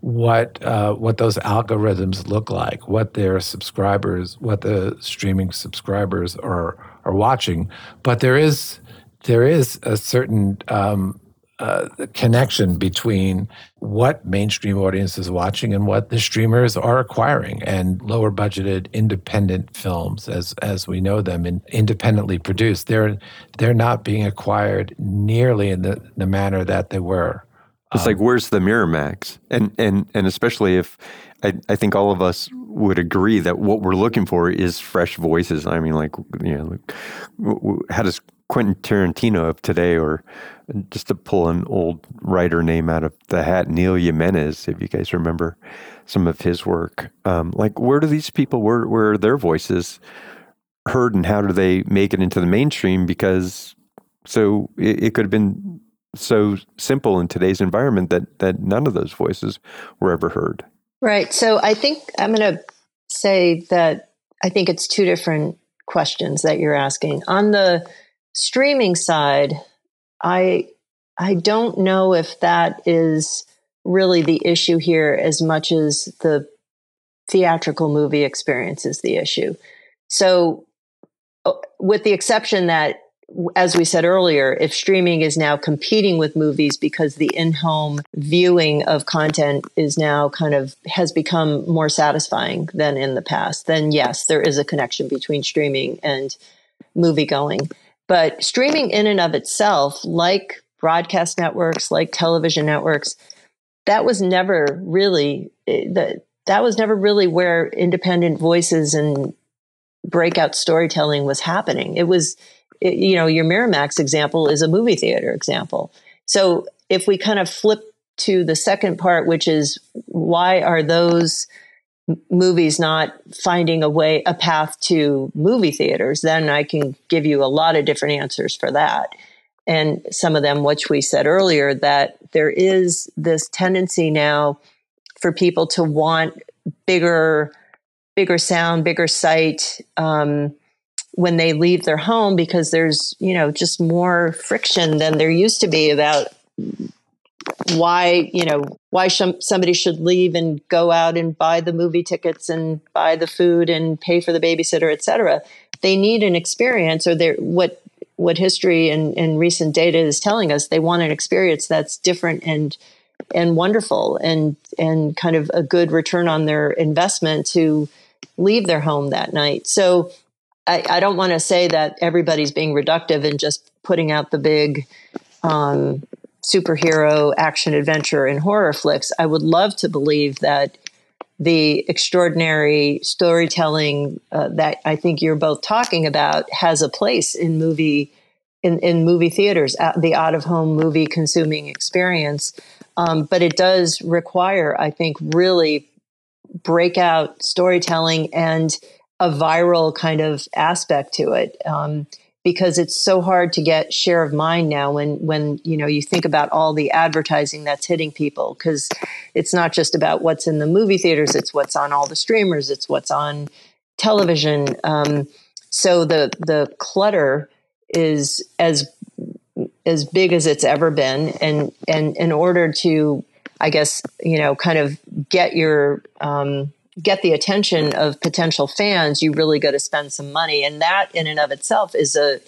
what uh, what those algorithms look like, what their subscribers, what the streaming subscribers are are watching. But there is there is a certain um, uh, the connection between what mainstream audience is watching and what the streamers are acquiring and lower budgeted independent films as as we know them and independently produced. They're they're not being acquired nearly in the, the manner that they were. It's um, like where's the Miramax? And and and especially if I, I think all of us would agree that what we're looking for is fresh voices. I mean like you know how does Quentin Tarantino of today or just to pull an old writer name out of the hat, Neal Jimenez, if you guys remember some of his work. Um, like, where do these people, where, where are their voices heard and how do they make it into the mainstream? Because so it, it could have been so simple in today's environment that, that none of those voices were ever heard. Right. So I think I'm going to say that I think it's two different questions that you're asking. On the streaming side, I I don't know if that is really the issue here as much as the theatrical movie experience is the issue. So, uh, with the exception that, as we said earlier, if streaming is now competing with movies because the in home viewing of content is now kind of has become more satisfying than in the past, then yes, there is a connection between streaming and movie going. But streaming in and of itself, like broadcast networks, like television networks, that was never really eh, the that was never really where independent voices and breakout storytelling was happening. It was, it, you know, your Miramax example is a movie theater example. So if we kind of flip to the second part, which is why are those movies not finding a way, a path to movie theaters, then I can give you a lot of different answers for that. And some of them, which we said earlier, that there is this tendency now for people to want bigger, bigger sound, bigger sight um, when they leave their home because there's, you know, just more friction than there used to be about why you know why somebody should leave and go out and buy the movie tickets and buy the food and pay for the babysitter etc they need an experience or they what what history and, and recent data is telling us they want an experience that's different and and wonderful and and kind of a good return on their investment to leave their home that night. So I, I don't want to say that everybody's being reductive and just putting out the big um, superhero action adventure and horror flicks, I would love to believe that the extraordinary storytelling uh, that I think you're both talking about has a place in movie in, in movie theaters, the out of home movie consuming experience. Um, but it does require, I think, really breakout storytelling and a viral kind of aspect to it. Um, because it's so hard to get share of mind now when when you know you think about all the advertising that's hitting people because it's not just about what's in the movie theaters it's what's on all the streamers it's what's on television. Um, so the the clutter is as as big as it's ever been and and in order to i guess you know kind of get your um, get the attention of potential fans, you really got to spend some money, and that in and of itself is a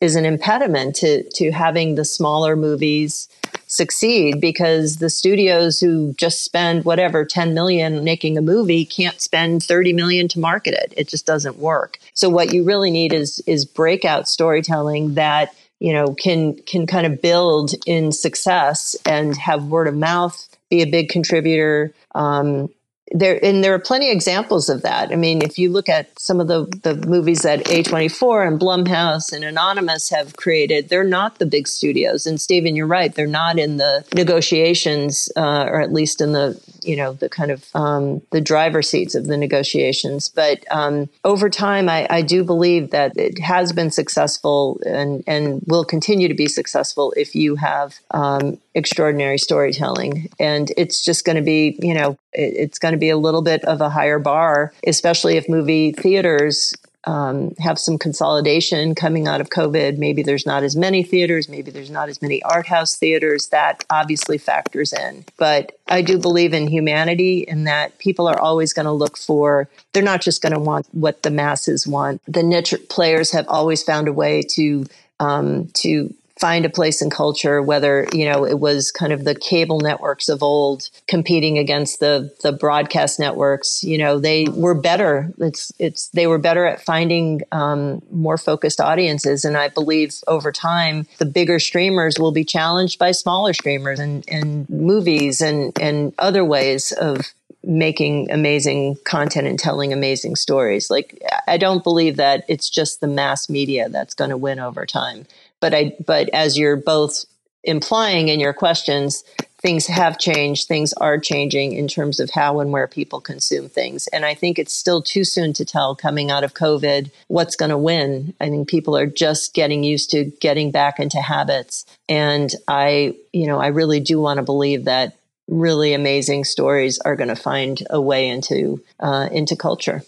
is an impediment to to having the smaller movies succeed because the studios who just spend whatever 10 million making a movie can't spend 30 million to market it. It just doesn't work. So what you really need is is breakout storytelling that you know can can kind of build in success and have word of mouth be a big contributor um, there and there are plenty of examples of that. I mean, if you look at some of the the movies that A24 and Blumhouse and Anonymous have created, they're not the big studios. And Steven, you're right; they're not in the negotiations, uh, or at least in the you know the kind of um, the driver seats of the negotiations. But um, over time, I, I do believe that it has been successful and and will continue to be successful if you have um, extraordinary storytelling. And it's just going to be you know it, it's going to be a little bit of a higher bar, especially if movie theaters um, have some consolidation coming out of COVID. Maybe there's not as many theaters, maybe there's not as many art house theaters. That obviously factors in. But I do believe in humanity in that people are always going to look for, they're not just going to want what the masses want. The niche players have always found a way to um, to find a place in culture, whether, you know, it was kind of the cable networks of old competing against the the broadcast networks, you know, they were better. It's it's they were better at finding um, more focused audiences. And I believe over time the bigger streamers will be challenged by smaller streamers and, and movies and, and other ways of making amazing content and telling amazing stories. Like I don't believe that it's just the mass media that's going to win over time. But I but as you're both implying in your questions, things have changed, things are changing in terms of how and where people consume things. And I think it's still too soon to tell coming out of COVID what's going to win. I think people are just getting used to getting back into habits. And I, you know, I really do want to believe that really amazing stories are going to find a way into uh, into culture.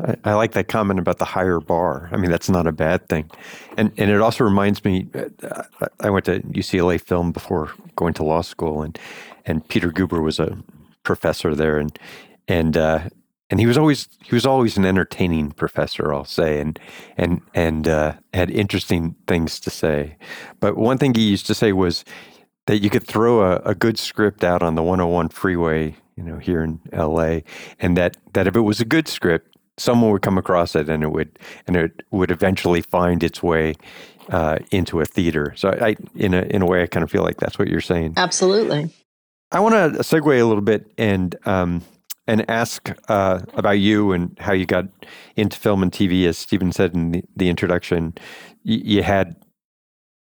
I, I, like that comment about the higher bar. I mean, that's not a bad thing, and and it also reminds me. Uh, I went to UCLA Film before going to law school, and and Peter Guber was a professor there, and and uh, and he was always he was always an entertaining professor, I'll say, and and and uh, had interesting things to say. But one thing he used to say was that you could throw a, a good script out on the 101 freeway, you know, here in LA, and that that if it was a good script, someone would come across it and it would and it would eventually find its way uh, into a theater. So I, in a in a way, I kind of feel like that's what you're saying. Absolutely. I want to segue a little bit and um, and ask uh, about you and how you got into film and TV. As Steven said in the, the introduction, you, you had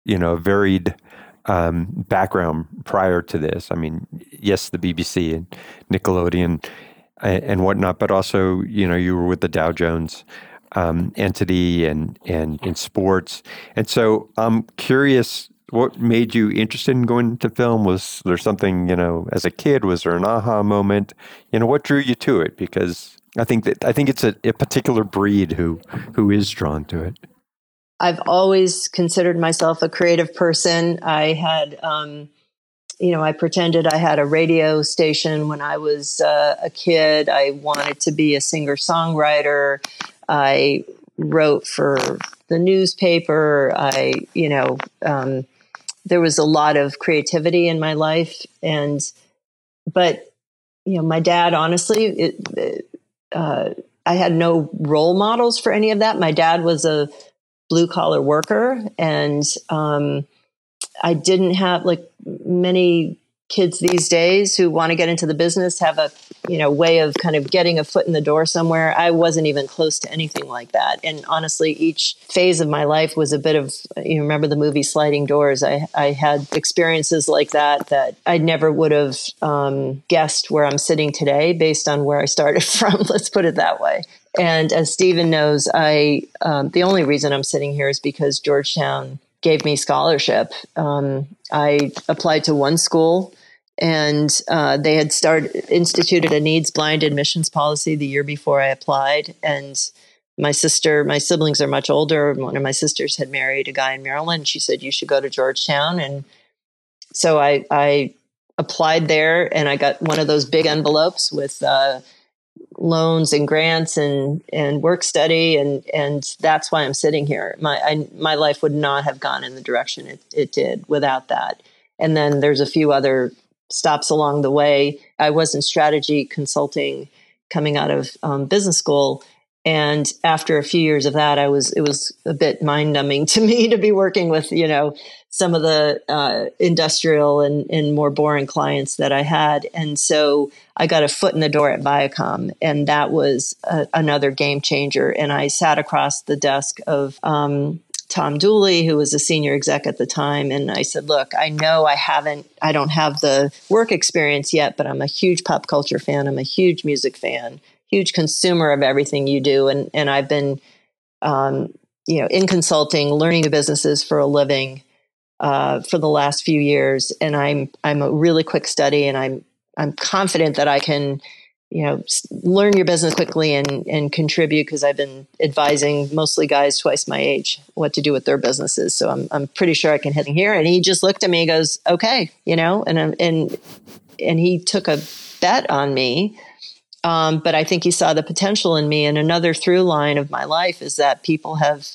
you know varied um, background prior to this. I mean, yes, the BBC and Nickelodeon and, and whatnot, but also, you know, you were with the Dow Jones um, entity and, and in sports. And so I'm curious what made you interested in going into film? Was there something, you know, as a kid, was there an aha moment? You know, what drew you to it? Because I think that I think it's a, a particular breed who who is drawn to it. I've always considered myself a creative person. I had, um, you know, I pretended I had a radio station when I was uh, a kid. I wanted to be a singer songwriter. I wrote for the newspaper. I, you know, um, there was a lot of creativity in my life. And, but, you know, my dad, honestly, it, uh, I had no role models for any of that. My dad was a blue collar worker and um, i didn't have like many kids these days who want to get into the business have a you know way of kind of getting a foot in the door somewhere. I wasn't even close to anything like that and honestly each phase of my life was a bit of you remember the movie sliding doors? I, I had experiences like that that i never would have um, guessed where i'm sitting today based on where i started from let's put it that way and as Steven knows, I um, the only reason I'm sitting here is because Georgetown gave me scholarship. Um, I applied to one school, and uh, they had started instituted a needs blind admissions policy the year before I applied. And my sister, my siblings are much older. One of my sisters had married a guy in Maryland. She said you should go to Georgetown, and so I I applied there, and I got one of those big envelopes with. Uh, loans and grants and and work study and and that's why I'm sitting here. My I, my life would not have gone in the direction it, it did without that. And then there's a few other stops along the way. I was in strategy consulting coming out of um, business school, and after a few years of that, I was it was a bit mind numbing to me to be working with you know some of the uh, industrial and, and more boring clients that I had. And so I got a foot in the door at Viacom, and that was a, another game changer. And I sat across the desk of um, Tom Dooley, who was a senior exec at the time. And I said, Look, I know I haven't, I don't have the work experience yet, but I'm a huge pop culture fan. I'm a huge music fan, huge consumer of everything you do. And, and I've been, um, you know, in consulting, learning the businesses for a living uh, for the last few years, and I'm I'm a really quick study, and I'm I'm confident that I can, you know, learn your business quickly and and contribute because I've been advising mostly guys twice my age what to do with their businesses. So I'm I'm pretty sure I can hit him here. And he just looked at me and goes, "Okay," you know, and and and he took a bet on me. Um, but I think he saw the potential in me. And another through line of my life is that people have,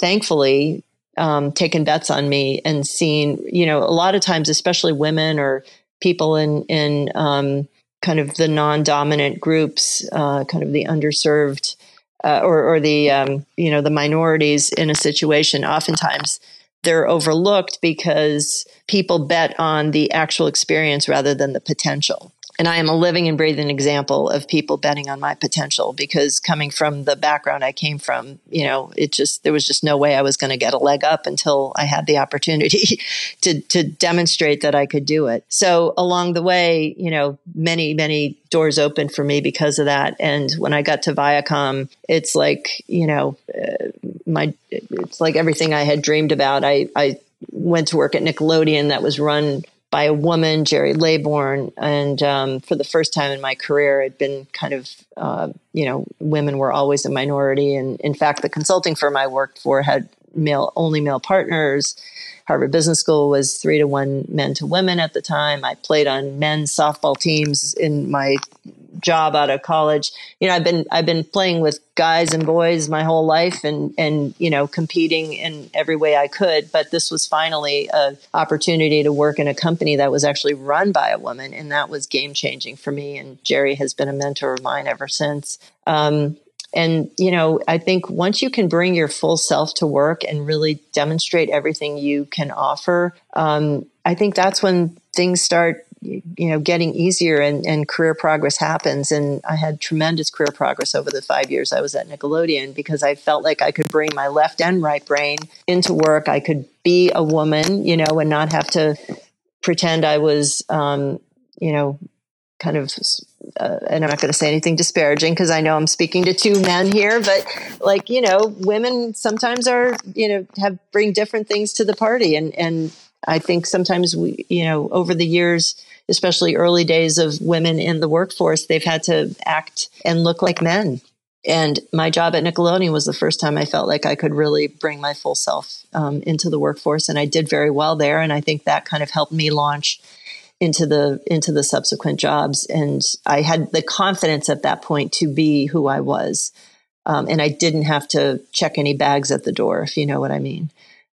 thankfully, um, taken bets on me and seen, you know, a lot of times, especially women or people in in um, kind of the non-dominant groups, uh, kind of the underserved uh, or, or the um, you know the minorities in a situation. Oftentimes, they're overlooked because people bet on the actual experience rather than the potential and I am a living and breathing example of people betting on my potential because coming from the background I came from, you know, it just there was just no way I was going to get a leg up until I had the opportunity to to demonstrate that I could do it. So along the way, you know, many many doors opened for me because of that. And when I got to Viacom, it's like you know, uh, my it's like everything I had dreamed about. I I went to work at Nickelodeon that was run by a woman, Gerry Laybourne. And um, for the first time in my career, had been kind of, uh, you know, women were always a minority. And in fact, the consulting firm I worked for had male only male partners. Harvard Business School was three to one men to women at the time. I played on men's softball teams in my job out of college. You know, I've been I've been playing with guys and boys my whole life and and you know competing in every way I could. But this was finally an opportunity to work in a company that was actually run by a woman, and that was game changing for me. And Gerry has been a mentor of mine ever since. Um, and you know i think once you can bring your full self to work and really demonstrate everything you can offer um, i think that's when things start you know getting easier and, and career progress happens. And i had tremendous career progress over the five years i was at nickelodeon because i felt like i could bring my left and right brain into work. I could be a woman you know and not have to pretend i was um, you know kind of uh, and i'm not going to say anything disparaging because i know i'm speaking to two men here but like you know women sometimes are you know have bring different things to the party and and i think sometimes we you know over the years especially early days of women in the workforce, they've had to act and look like men. And my job at Nickelodeon was the first time I felt like I could really bring my full self um, into the workforce, and I did very well there. And I think that kind of helped me launch into the into the subsequent jobs. And I had the confidence at that point to be who I was, um, and I didn't have to check any bags at the door, if you know what I mean.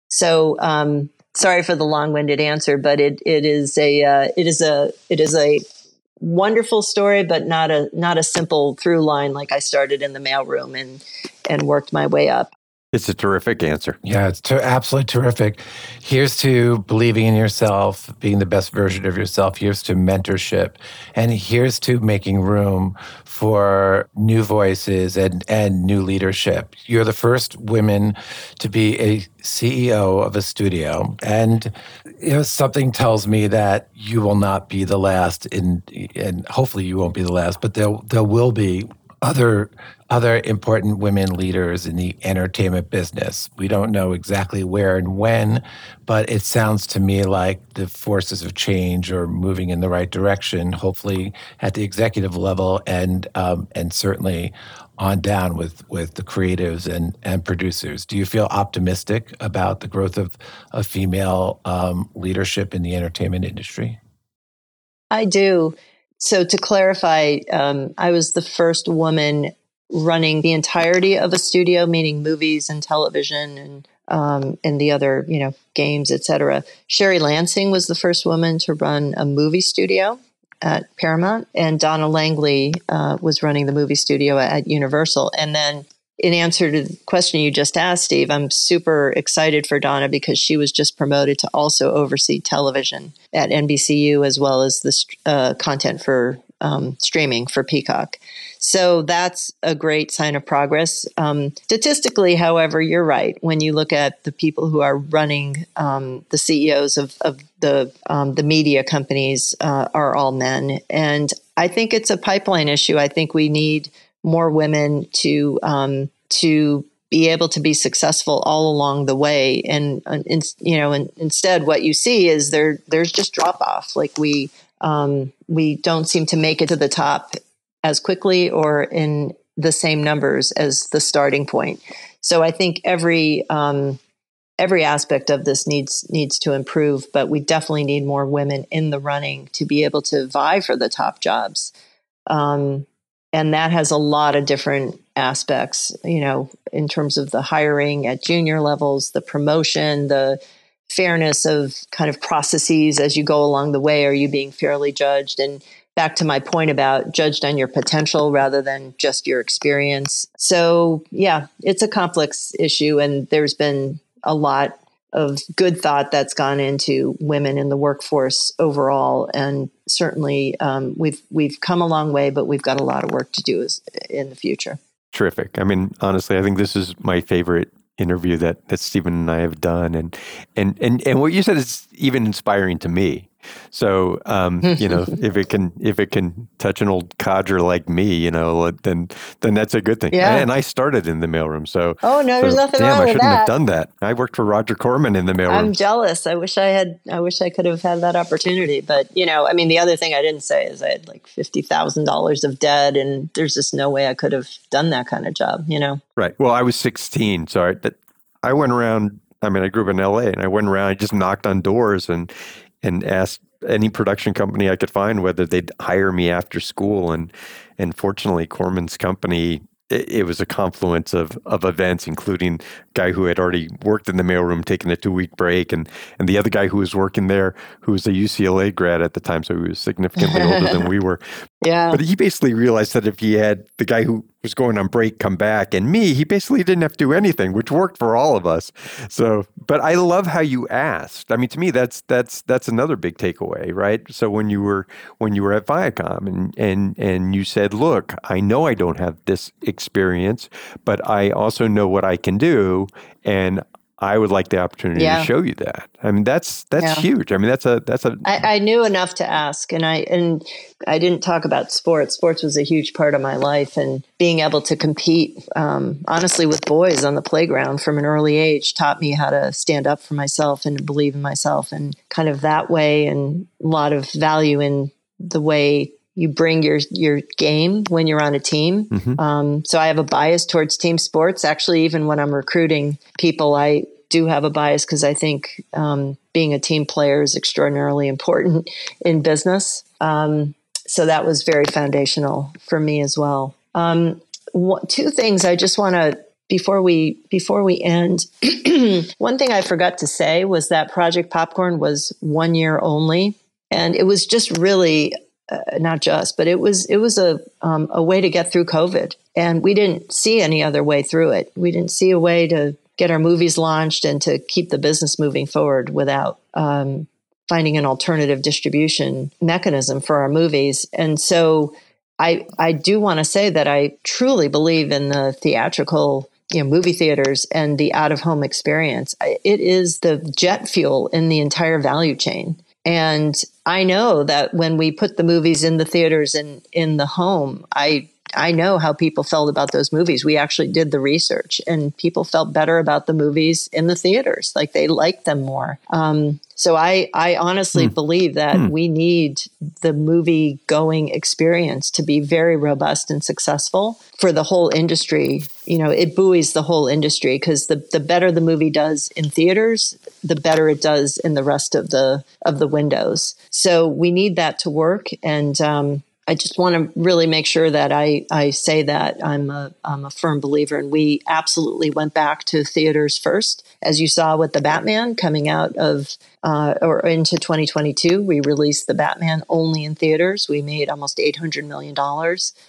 So um, sorry for the long-winded answer, but it it is a uh, it is a it is a wonderful story, but not a not a simple through line like I started in the mailroom and and worked my way up. It's a terrific answer. Yeah, it's ter- absolutely terrific. Here's to believing in yourself, being the best version of yourself. Here's to mentorship. And here's to making room for new voices and, and new leadership. You're the first women to be a CEO of a studio. And you know, something tells me that you will not be the last in and hopefully you won't be the last, but there there will be other other important women leaders in the entertainment business. We don't know exactly where and when, but it sounds to me like the forces of change are moving in the right direction. Hopefully, at the executive level, and um, and certainly on down with with the creatives and and producers. Do you feel optimistic about the growth of of female um, leadership in the entertainment industry? I do. So to clarify, um, I was the first woman running the entirety of a studio, meaning movies and television and um, and the other, you know, games, etc. Sherry Lansing was the first woman to run a movie studio at Paramount, and Donna Langley uh, was running the movie studio at Universal. And then, in answer to the question you just asked, Steve, I'm super excited for Donna because she was just promoted to also oversee television at NBCU as well as the uh, content for um, streaming for Peacock. So that's a great sign of progress. Um, statistically, however, you're right. When you look at the people who are running um, the CEOs of, of the um, the media companies uh, are all men, and I think it's a pipeline issue. I think we need more women to um, to be able to be successful all along the way and, and you know and instead what you see is there there's just drop off like we um, we don't seem to make it to the top as quickly or in the same numbers as the starting point. So I think every um, every aspect of this needs needs to improve, but we definitely need more women in the running to be able to vie for the top jobs. Um, and that has a lot of different aspects, you know, in terms of the hiring at junior levels, the promotion, the fairness of kind of processes as you go along the way. Are you being fairly judged? And back to my point about judged on your potential rather than just your experience. So, yeah, it's a complex issue, and there's been a lot of good thought that's gone into women in the workforce overall, and certainly um, we've we've come a long way, but we've got a lot of work to do in the future. Terrific. I mean, honestly, I think this is my favorite interview that that Steven and I have done, and and and and what you said is even inspiring to me. So, um, you know, if it can if it can touch an old codger like me, you know, then then that's a good thing. Yeah. And I started in the mailroom, so oh no, there's nothing damn, wrong I with shouldn't that. have done that. I worked for Roger Corman in the mailroom. I'm jealous. I wish I had. I wish I could have had that opportunity. But you know, I mean, the other thing I didn't say is I had like fifty thousand dollars of debt, and there's just no way I could have done that kind of job. You know. Right. Well, I was 16, so I went around. I mean, I grew up in L.A. and I went around. I just knocked on doors and and asked any production company I could find whether they'd hire me after school. And and fortunately, Corman's company it, it was a confluence of of events, including a guy who had already worked in the mailroom, taking a two week break, and and the other guy who was working there, who was a UCLA grad at the time, so he was significantly older than we were. Yeah. But he basically realized that if he had the guy who was going on break come back and me, he basically didn't have to do anything, which worked for all of us. So, but I love how you asked. I mean, to me, that's that's that's another big takeaway, right? So when you were when you were at Viacom and and and you said, "Look, I know I don't have this experience, but I also know what I can do, and I would like the opportunity Yeah. to show you that." I mean, that's that's Yeah. huge. I mean, that's a that's a I, I knew enough to ask, and I and I didn't talk about sports. Sports was a huge part of my life, and being able to compete, um, honestly, with boys on the playground from an early age taught me how to stand up for myself and believe in myself, and kind of that way, and a lot of value in the way you bring your your game when you're on a team. Mhm. Um, so I have a bias towards team sports. Actually, even when I'm recruiting people, I do have a bias because I think um, being a team player is extraordinarily important in business. Um, so that was very foundational for me as well. Um, wha- two things I just want to before we before we end. one thing I forgot to say was that Project Popcorn was one year only, and it was just really uh, not just, but it was it was a um, a way to get through COVID, and we didn't see any other way through it. We didn't see a way to get our movies launched and to keep the business moving forward without um, finding an alternative distribution mechanism for our movies. And so, I I do want to say that I truly believe in the theatrical. You know, movie theaters and the out of home experience. It is the jet fuel in the entire value chain. And I know that when we put the movies in the theaters and in the home, I I know how people felt about those movies. We actually did the research, and people felt better about the movies in the theaters. Like they liked them more. Um, so I I honestly believe that we need the movie going experience to be very robust and successful for the whole industry. You know, it buoys the whole industry because the the better the movie does in theaters, the better it does in the rest of the of the windows. So we need that to work, and um, I just want to really make sure that I, I say that I'm a, I'm a firm believer. And we absolutely went back to theaters first. As you saw with the Batman coming out of uh, or into 2022, we released the Batman only in theaters. We made almost $800 million.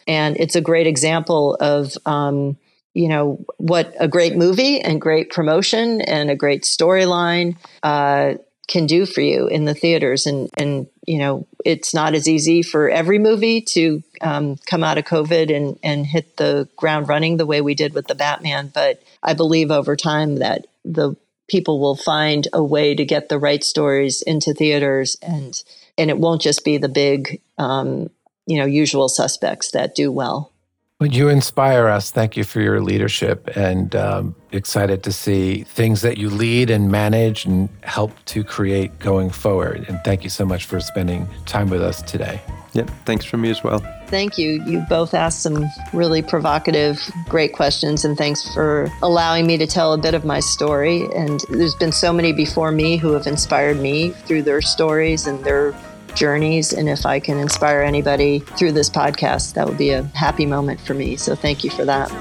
And it's a great example of, um, you know, what a great movie and great promotion and a great storyline uh, can do for you in the theaters. And, and, you know, it's not as easy for every movie to um, come out of COVID and, and hit the ground running the way we did with the Batman. But I believe over time that the people will find a way to get the right stories into theaters and and it won't just be the big um, you know usual suspects that do well Well, you inspire us. Thank you for your leadership and um, excited to see things that you lead and manage and help to create going forward. And thank you so much for spending time with us today. Yep. Thanks from me as well. thank you you both asked some really provocative great questions and thanks for allowing me to tell a bit of my story and there's been so many before me who have inspired me through their stories and their journeys. And if I can inspire anybody through this podcast, that would be a happy moment for me. So thank you for that.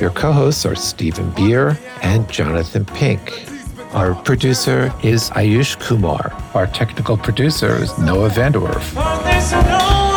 Your co hosts are Steven Beer and Jonathan Pink. Our producer is Ayush Kumar. Our technical producer is Noah Vanderwerf. Oh, there's no